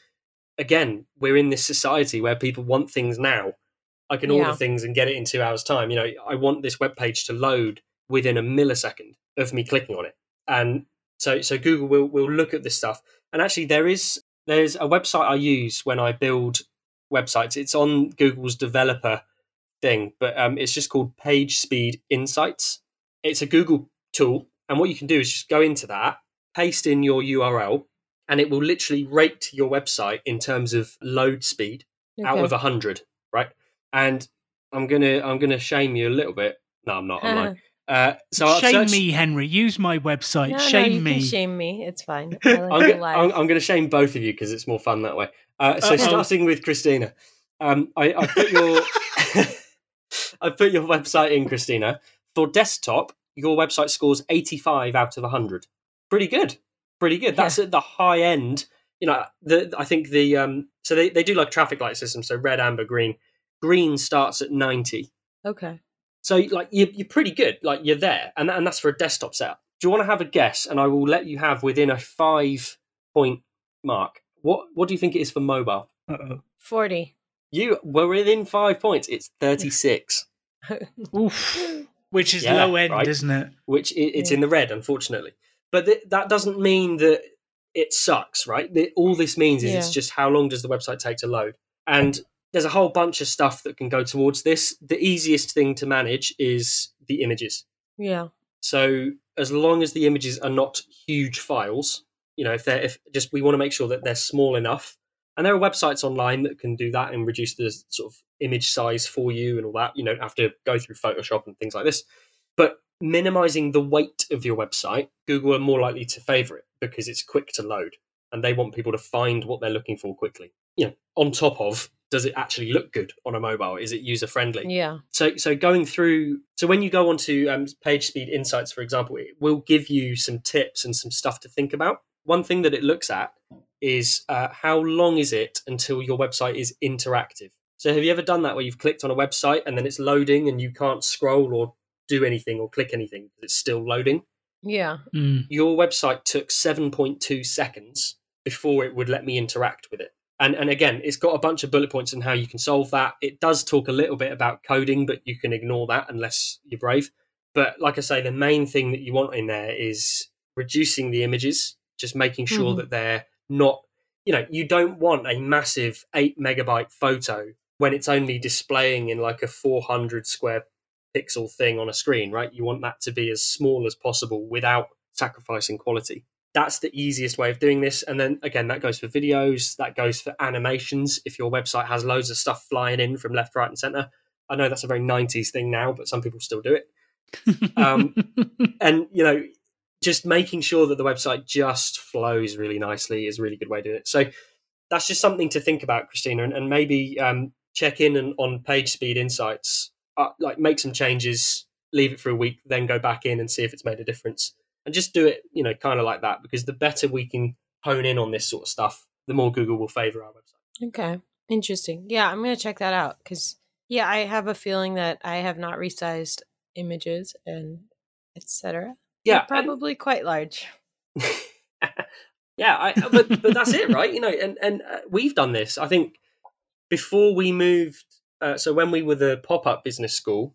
again, we're in this society where people want things now. I can order Yeah. things and get it in two hours' time. You know, I want this web page to load within a millisecond of me clicking on it, and so so Google will will look at this stuff. And actually, there is there's a website I use when I build websites. It's on Google's developer thing, but um, it's just called Page Speed Insights. It's a Google tool, and what you can do is just go into that, paste in your URL, and it will literally rate your website in terms of load speed out Okay. of hundred, right? And I'm gonna I'm gonna shame you a little bit. No, I'm not. I'm lying. Uh, so shame searched- me, Henry. Use my website. No, no, shame you me. Can shame me. It's fine. I I'm, like it. I'm, I'm going to shame both of you because it's more fun that way. Uh, so Uh-oh. starting with Christina, um, I, I put your I put your website in, Christina. For desktop, your website scores 85 out of 100. Pretty good. Pretty good. That's at the high end. You know, the, I think the um, so they, they do like traffic light systems. So red, amber, green. Green starts at 90. okay. So like you're, you're pretty good. Like you're there, and and that's for a desktop setup. Do you want to have a guess? And I will let you have within a five point mark. What what do you think it is for mobile? Uh-oh. 40. You were within five points. It's thirty six, Oof. Which is Yeah, low end, right. isn't it? which i it's Yeah. in the red, unfortunately. But th- that doesn't mean that it sucks, right? The, all this means is it's just how long does the website take to load, and there's a whole bunch of stuff that can go towards this. The easiest thing to manage is the images. yeah. So as long as the images are not huge files, you know, if they're if just we want to make sure that they're small enough. And there are websites online that can do that and reduce the sort of image size for you and all that. You don't have to go through Photoshop and things like this. But minimizing the weight of your website, Google are more likely to favor it because it's quick to load and they want people to find what they're looking for quickly. You know, on top of does it actually look good on a mobile? Is it user friendly? Yeah. So, so going through, so when you go onto um, Page Speed Insights, for example, it will give you some tips and some stuff to think about. One thing that it looks at is uh, how long is it until your website is interactive. So, have you ever done that where you've clicked on a website and then it's loading and you can't scroll or do anything or click anything because it's still loading? Yeah. Mm. Your website took 7.2 seconds before it would let me interact with it. And, and again, it's got a bunch of bullet points on how you can solve that. It does talk a little bit about coding, but you can ignore that unless you're brave. But like I say, the main thing that you want in there is reducing the images, just making sure Mhm. that they're not, you know, you don't want a massive eight megabyte photo when it's only displaying in like a 400 square pixel thing on a screen, right? You want that to be as small as possible without sacrificing quality. That's the easiest way of doing this. And then again, that goes for videos, that goes for animations. If your website has loads of stuff flying in from left, right, and center, I know that's a very 90s thing now, but some people still do it. Um, And, you know, just making sure that the website just flows really nicely is a really good way to do it. So that's just something to think about, Christina, and, and maybe um, check in and, on Page Speed Insights, uh, like make some changes, leave it for a week, then go back in and see if it's made a difference, and just do it, you know, kind of like that. Because the better we can hone in on this sort of stuff, the more Google will favor our website. Okay. Interesting. Yeah, I'm going to check that out because, yeah, I have a feeling that I have not resized images and etc. Yeah, and- Probably quite large. yeah, I, but but that's it, right? You know, and and uh, we've done this. I think before we moved. Uh, so when we were the pop up business school,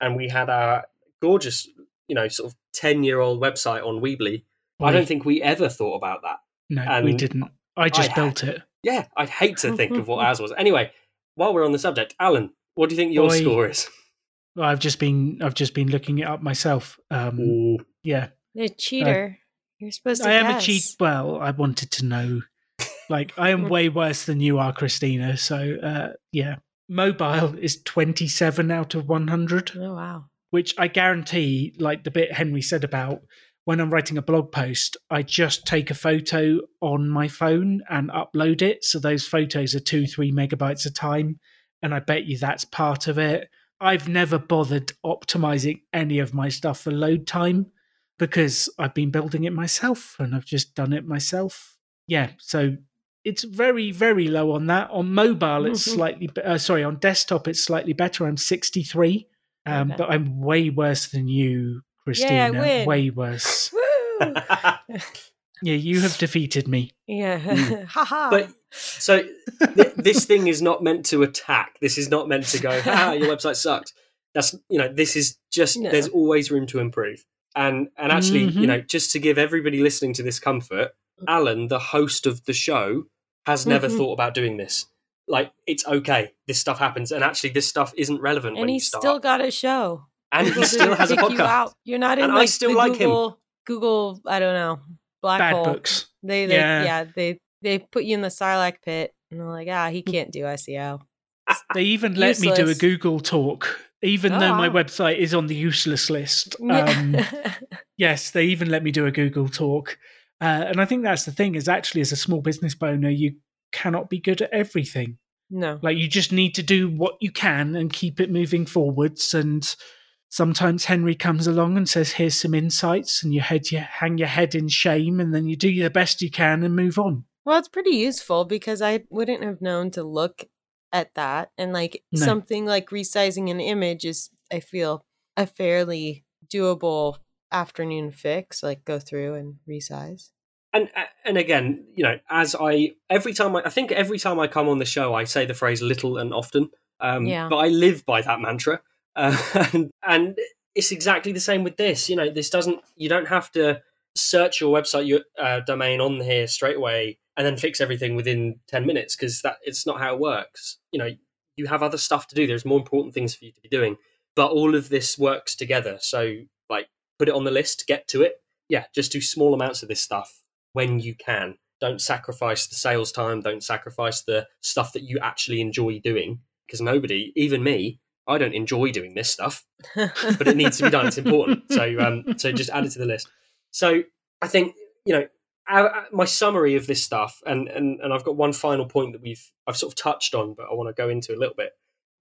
and we had our gorgeous, you know, sort of ten year old website on Weebly. I don't think we ever thought about that. No, we didn't. I just I built it. Yeah, I'd hate to think of what ours was. Anyway, while we're on the subject, Alan, what do you think your Oi. score is? Well, I've just been I've just been looking it up myself. Um, Ooh. yeah, A cheater. You're supposed to I am a cheat. Well, I wanted to know. Like, I am way worse than you are, Christina. So, uh, yeah, mobile is twenty seven out of one hundred. Oh, wow. which I guarantee, like the bit Henry said about when I'm writing a blog post, I just take a photo on my phone and upload it. So those photos are two, three megabytes a time. And I bet you that's part of it. I've never bothered optimizing any of my stuff for load time because I've been building it myself and I've just done it myself. Yeah. So it's very, very low on that. On mobile, it's Mhm. slightly, be- uh, sorry, on desktop, it's slightly better. I'm 63. Um, Okay. But I'm way worse than you, Christina. win. Way worse. Yeah, you have defeated me. yeah. Mm. Haha. But so th- this thing is not meant to attack. This is not meant to go, ah, your website sucks. That's you know, this is just No. there's always room to improve. And and actually, Mhm. you know, just to give everybody listening to this comfort, Alan, the host of the show, has never Mhm. thought about doing this. Like it's okay. This stuff happens, and actually, this stuff isn't relevant when and you he's start. still got a show. and he still has a pick You podcast. out. You're not in And I still the like him. Google, Google, I don't know, black Bad hole. books. They, they Yeah. yeah. they they put you in the Sarlacc pit, and they're like, ah, he can't do SEO. They even let me do a Google talk, even Oh, though my wow. website is on the useless list. Um, yes, they even let me do a Google talk. Uh, and I think that's the thing is actually, as a small business owner, you cannot be good at everything. no, Like you just need to do what you can and keep it moving forwards. And sometimes Henry comes along and says, "Here's some insights," and you head you hang your head in shame, and then you do the best you can and move on. Well, it's pretty useful because I wouldn't have known to look at that. And like No. something like resizing an image is, I feel, a fairly doable afternoon fix. Like go through and resize. and and again, you know, as I every time I, I think every time I come on the show, I say the phrase "little" and often. Um, Yeah. But I live by that mantra, uh, and, and it's exactly the same with this. You know, this doesn't. You don't have to search your website your uh, domain on here straight away and then fix everything within ten minutes because that it's not how it works. You know, you have other stuff to do. There's more important things for you to be doing. But all of this works together. So, put it on the list, get to it. Yeah, just do small amounts of this stuff when you can. Don't sacrifice the sales time. Don't sacrifice the stuff that you actually enjoy doing. Because nobody, even me, I don't enjoy doing this stuff, but it needs to be done. It's important. So, um, so just add it to the list. So, I think you know our- my summary of this stuff, and and and I've got one final point that we've I've sort of touched on, but I want to go into a little bit.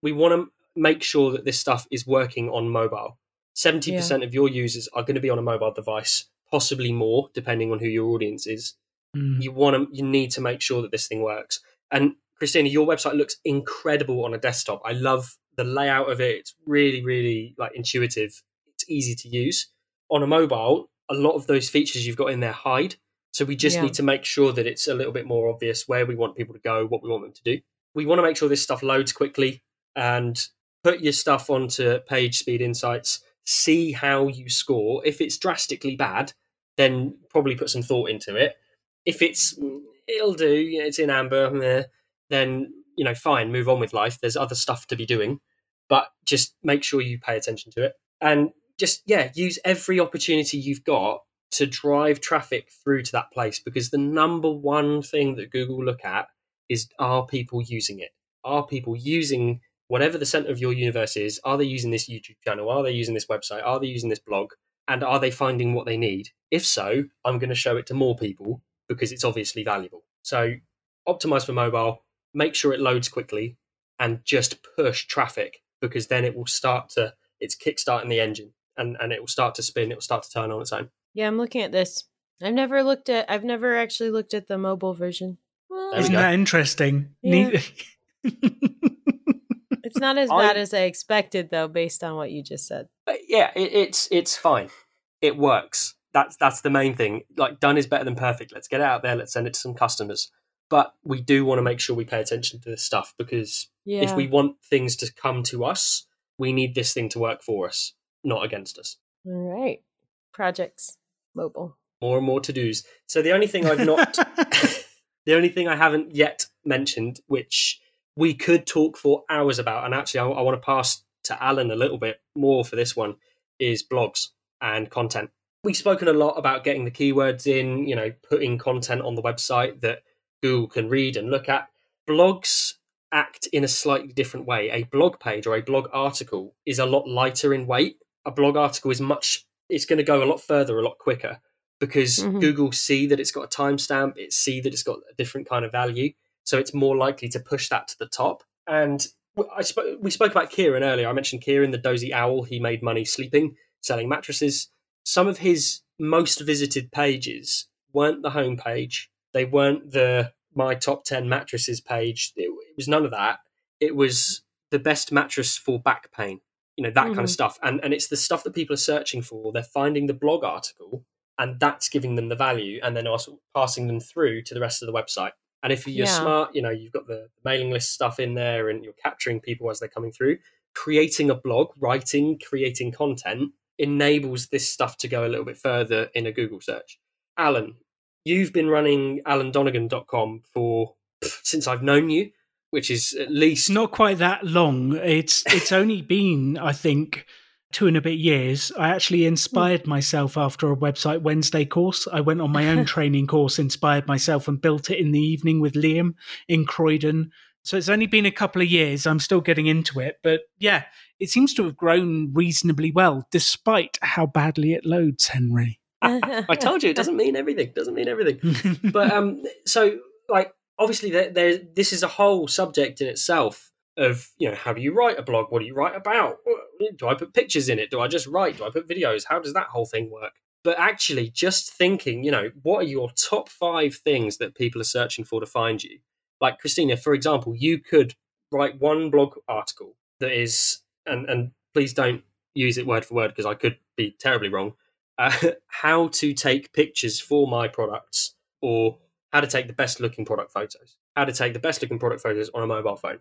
We want to make sure that this stuff is working on mobile. Seventy percent of your users are going to be on a mobile device, possibly more, depending on who your audience is. Mm. you want to you need to make sure that this thing works. And christina your website looks incredible on a desktop. I love the layout of it. It's really really like intuitive. It's easy to use. On a mobile a lot of those features you've got in there hide. So we just Yeah. need to make sure that it's a little bit more obvious where we want people to go what we want them to do. We want to make sure this stuff loads quickly and put your stuff onto page speed insights see how you score if it's drastically bad then probably put some thought into it if it's mm, it'll do, it's in amber, then you know, fine, move on with life. There's other stuff to be doing, but just make sure you pay attention to it and just yeah, use every opportunity you've got to drive traffic through to that place because the number one thing that Google look at is are people using it? Are people using whatever the center of your universe is? Are they using this YouTube channel? Are they using this website? Are they using this blog? And are they finding what they need? If so, I'm going to show it to more people because it's obviously valuable. So optimize for mobile, make sure it loads quickly, and just push traffic because then it will start to it's kickstarting the engine and, and it will start to spin, it will start to turn on its own. yeah, I'm looking at this. I've never looked at. I've never actually looked at the mobile version. Well, Isn't that interesting? Yeah. It's not as I- bad as I expected, though, based on what you just said. But yeah, it, it's it's fine. It works. That's that's the main thing. Like done is better than perfect. Let's get it out there. Let's send it to some customers. But we do want to make sure we pay attention to this stuff because Yeah. if we want things to come to us, we need this thing to work for us, not against us. All right. Projects mobile. More and more to dos. So the only thing I've not, the only thing I haven't yet mentioned, which we could talk for hours about, and actually I, I want to pass to Alan a little bit more for this one, is blogs and content. We've spoken a lot about getting the keywords in, you know, putting content on the website that Google can read and look at. Blogs act in a slightly different way. A blog page or a blog article is a lot lighter in weight. A blog article is much, it's going to go a lot further, a lot quicker because Mhm. Google see that it's got a timestamp, it see that it's got a different kind of value, so it's more likely to push that to the top. And I sp- we spoke about Kieran earlier. I mentioned Kieran, the dozy owl. He made money sleeping, selling mattresses. Some of his most visited pages weren't the homepage. They weren't the my top ten mattresses page. It, it was none of that. It was the best mattress for back pain. you know that kind Mhm. of stuff and and it's the stuff that people are searching for they're finding the blog article and that's giving them the value and then also passing them through to the rest of the website and if you're Yeah. smart you know you've got the mailing list stuff in there and you're capturing people as they're coming through creating a blog writing creating content enables this stuff to go a little bit further in a google search alan you've been running alandonegan.com for since i've known you which is at least It's not quite that long. It's it's only been, I think, two and a bit years. I actually inspired myself after a website Wednesday course. I went on my own training course, inspired myself, and built it in the evening with Liam in Croydon. So it's only been a couple of years. I'm still getting into it, but yeah, it seems to have grown reasonably well, despite how badly it loads, Henry. I told you it doesn't mean everything. Doesn't mean everything. But um, so like obviously there, there this is a whole subject in itself of you know how do you write a blog? What do you write about? Do I put pictures in it? Do I just write? Do I put videos? How does that whole thing work? But actually, just thinking, you know, what are your top five things that people are searching for to find you? Like Christina, for example, you could write one blog article that is, and and please don't use it word for word because I could be terribly wrong. Uh, how to take pictures for my products, or how to take the best looking product photos, how to take the best looking product photos on a mobile phone.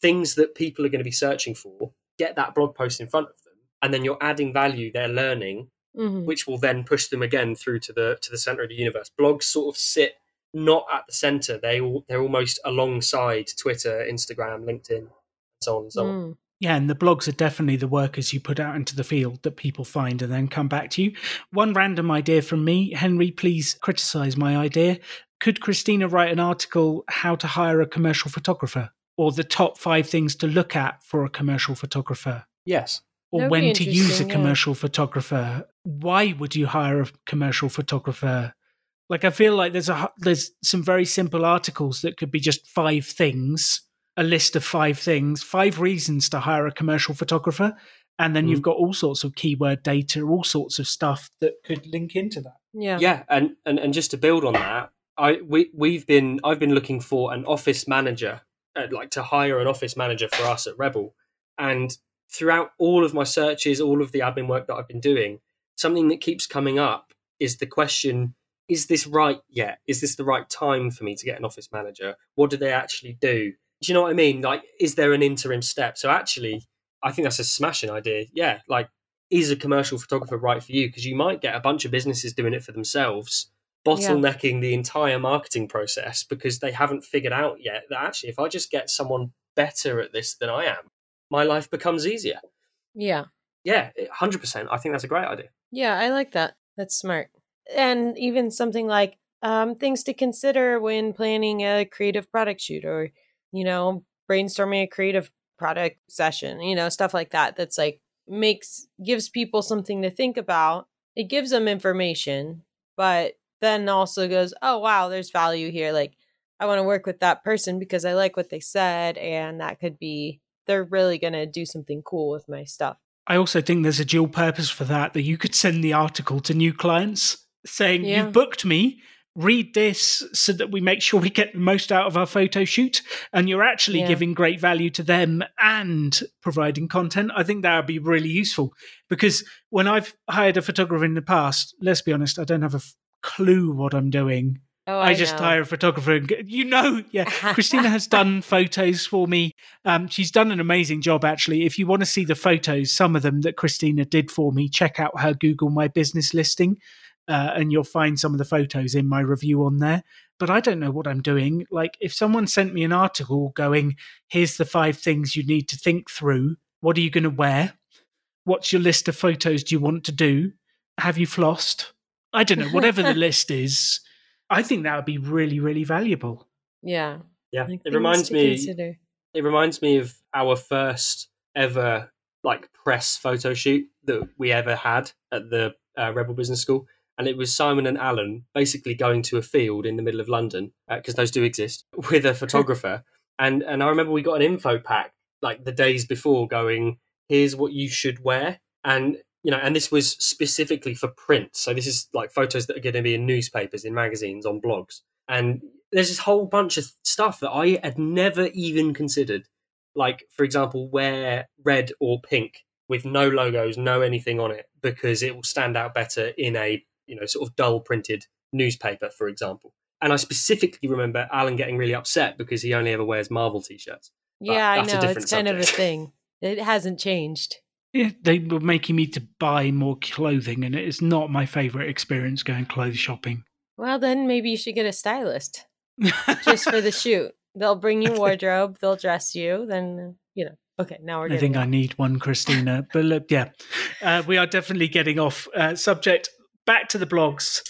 Things that people are going to be searching for, get that blog post in front of them, and then you're adding value, they're learning, Mhm. which will then push them again through to the to the center of the universe. Blogs sort of sit not at the center; they all, they're almost alongside Twitter, Instagram, LinkedIn, and so on and so on. Mm. Yeah, and the blogs are definitely the workers you put out into the field that people find and then come back to you. One random idea from me, Henry, please criticize my idea. Could Christina write an article, How to Hire a Commercial Photographer, or the top five things to look at for a commercial photographer? Yes, Or That'd when to use a interesting, yeah. commercial photographer? Why would you hire a commercial photographer? Like, I feel like there's a there's some very simple articles that could be just five things a list of five things, five reasons to hire a commercial photographer. And then you've mm. got all sorts of keyword data, all sorts of stuff that could link into that. Yeah. yeah, and, and and just to build on that, I we we've been I've been looking for an office manager, Uh, like to hire an office manager for us at Rebel, and throughout all of my searches, all of the admin work that I've been doing, something that keeps coming up is the question: Is this right yet? Is this the right time for me to get an office manager? What do they actually do? Do you know what I mean? Like, is there an interim step? So actually, I think that's a smashing idea. Yeah, like is a commercial photographer right for you? Because you might get a bunch of businesses doing it for themselves, bottlenecking the entire marketing process because they haven't figured out yet that actually, if I just get someone better at this than I am, my life becomes easier. Yeah. Yeah, hundred percent. I think that's a great idea. Yeah, I like that. That's smart. And even something like um, things to consider when planning a creative product shoot or, you know, brainstorming a creative product session, you know, stuff like that. That's like makes, gives people something to think about. It gives them information, but then also goes, oh, wow, there's value here. Like, I want to work with that person because I like what they said. And that could be, they're really going to do something cool with my stuff. I also think there's a dual purpose for that, that you could send the article to new clients saying, Yeah. You've booked me, read this so that we make sure we get the most out of our photo shoot. And you're actually Yeah. giving great value to them and providing content. I think that would be really useful because when I've hired a photographer in the past, let's be honest, I don't have a f- clue what I'm doing. Oh, I, just know. hire a photographer and you know, yeah. Christina has done photos for me. Um, she's done an amazing job, actually. If you want to see the photos, some of them that Christina did for me, check out her Google My Business listing, uh, and you'll find some of the photos in my review on there. But I don't know what I'm doing. Like, if someone sent me an article going, "Here's the five things you need to think through. What are you going to wear? What's your list of photos do you want to do? Have you flossed? I don't know. Whatever the list is." I think that would be really, really valuable. Yeah. Yeah, like it reminds me. consider. It reminds me of our first ever like press photo shoot that we ever had at the uh, Rebel Business School, and it was Simon and Alan basically going to a field in the middle of London because those do exist with a photographer, and and I remember we got an info pack like the days before, going here's what you should wear, and you know, and this was specifically for print, so this is like photos that are going to be in newspapers, in magazines, on blogs, and there's this whole bunch of stuff that I had never even considered like for example wear red or pink with no logos, no anything on it, because it will stand out better in a you know sort of dull printed newspaper, for example. And I specifically remember Alan getting really upset because he only ever wears Marvel t-shirts. Yeah, I know. It's kind of a thing. It hasn't changed. Yeah, they were making me to buy more clothing, and it is not my favorite experience going clothes shopping. Well, then maybe you should get a stylist just for the shoot. They'll bring you wardrobe, they'll dress you, then, you know. Okay, now we're I think I need one, Christina. But look, yeah, uh, we are definitely getting off uh, subject. Back to the blogs.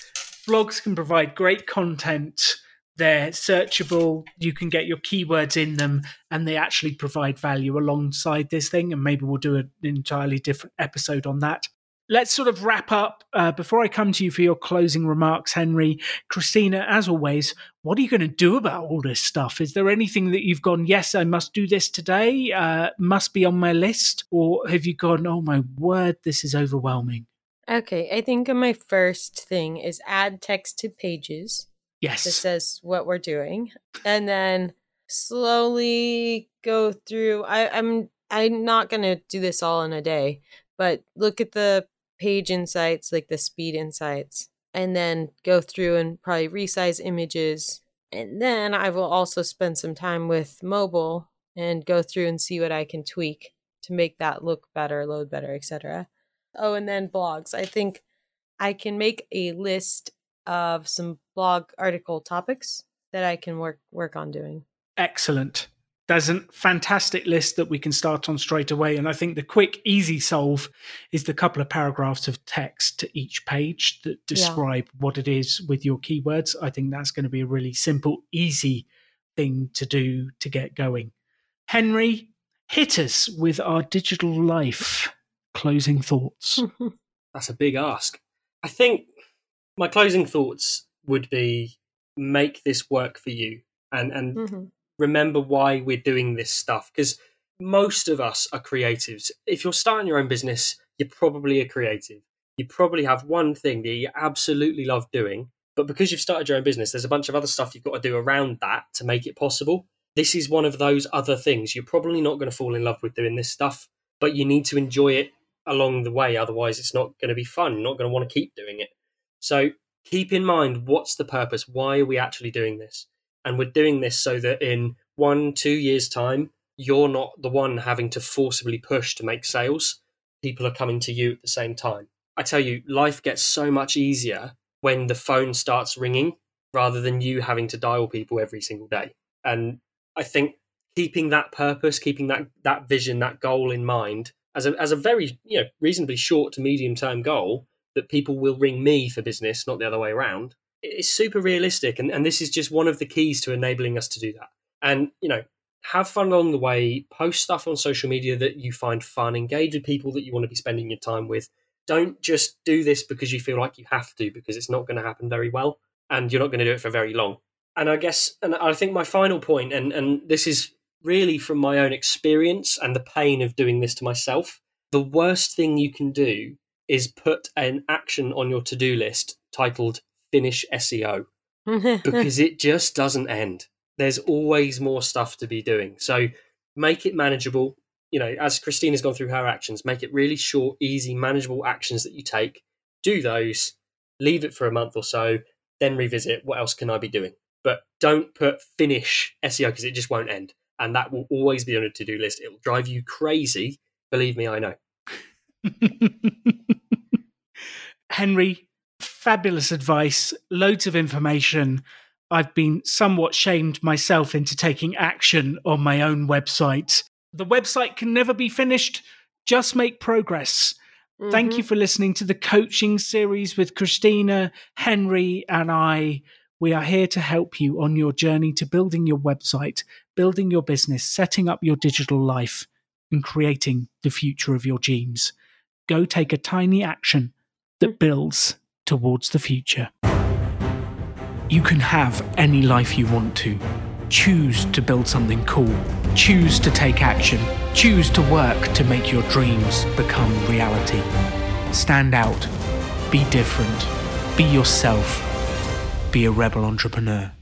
Blogs can provide great content. They're searchable. You can get your keywords in them, and they actually provide value alongside this thing. And maybe we'll do an entirely different episode on that. Let's sort of wrap up. Uh, before I come to you for your closing remarks, Henry, Christina, as always, what are you going to do about all this stuff? Is there anything that you've gone, yes, I must do this today, uh, must be on my list? Or have you gone, oh my word, this is overwhelming? Okay, I think my first thing is add text to pages that Yes. says what we're doing, and then slowly go through. I, I'm I'm not gonna do this all in a day, but look at the page insights, like the speed insights, and then go through and probably resize images, and then I will also spend some time with mobile and go through and see what I can tweak to make that look better, load better, etc. Oh, and then blogs. I think I can make a list of some blog article topics that I can work work on doing. Excellent. There's a fantastic list that we can start on straight away. And I think the quick, easy solve is the couple of paragraphs of text to each page that describe what it is with your keywords. I think that's going to be a really simple, easy thing to do to get going. Henry, hit us with our digital life closing thoughts. That's a big ask. I think my closing thoughts would be make this work for you and and Mhm. remember why we're doing this stuff because most of us are creatives. If you're starting your own business, you're probably a creative. You probably have one thing that you absolutely love doing, but because you've started your own business, there's a bunch of other stuff you've got to do around that to make it possible. This is one of those other things. You're probably not going to fall in love with doing this stuff, but you need to enjoy it along the way. Otherwise, it's not going to be fun. You're not going to want to keep doing it. So keep in mind what's the purpose? Why are we actually doing this? And we're doing this so that in one, two years' time, you're not the one having to forcibly push to make sales. People are coming to you at the same time. I tell you, life gets so much easier when the phone starts ringing rather than you having to dial people every single day. And I think keeping that purpose, keeping that that vision, that goal in mind as a as a very you know reasonably short to medium term goal that people will ring me for business, not the other way around. It's super realistic, and, and this is just one of the keys to enabling us to do that. And you know, have fun along the way. Post stuff on social media that you find fun. Engage with people that you want to be spending your time with. Don't just do this because you feel like you have to, because it's not going to happen very well, and you're not going to do it for very long. And I guess, and I think my final point, and and this is really from my own experience and the pain of doing this to myself. The worst thing you can do is put an action on your to-do list titled finish SEO because it just doesn't end. There's always more stuff to be doing. So make it manageable. You know, as Christina's gone through her actions, make it really short, easy, manageable actions that you take. Do those, leave it for a month or so, then revisit what else can I be doing. But don't put finish SEO because it just won't end. And that will always be on a to do list. It will drive you crazy. Believe me, I know. Henry, fabulous advice, loads of information. I've been somewhat shamed myself into taking action on my own website. The website can never be finished, just make progress. Thank mm-hmm. you for listening to the coaching series with Christina, Henry, and I. We are here to help you on your journey to building your website, building your business, setting up your digital life, and creating the future of your dreams. Go take a tiny action that builds towards the future. You can have any life you want to. Choose to build something cool. Choose to take action. Choose to work to make your dreams become reality. Stand out. Be different. Be yourself. Be a rebel entrepreneur.